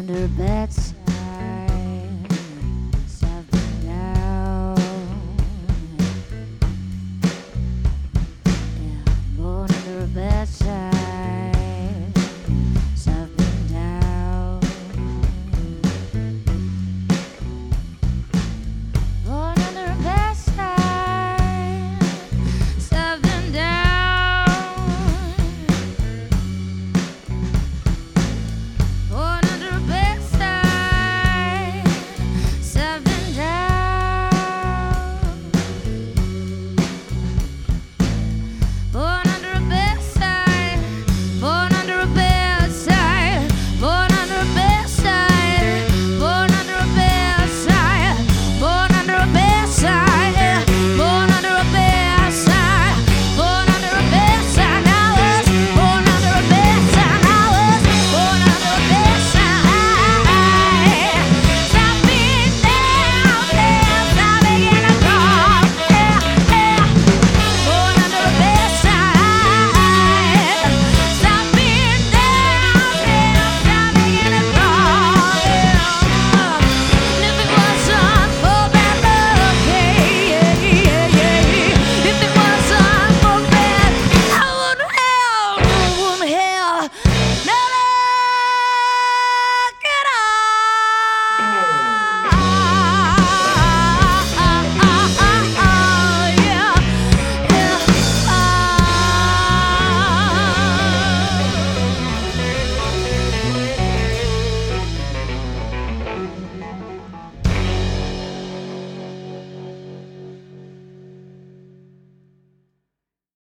under beds.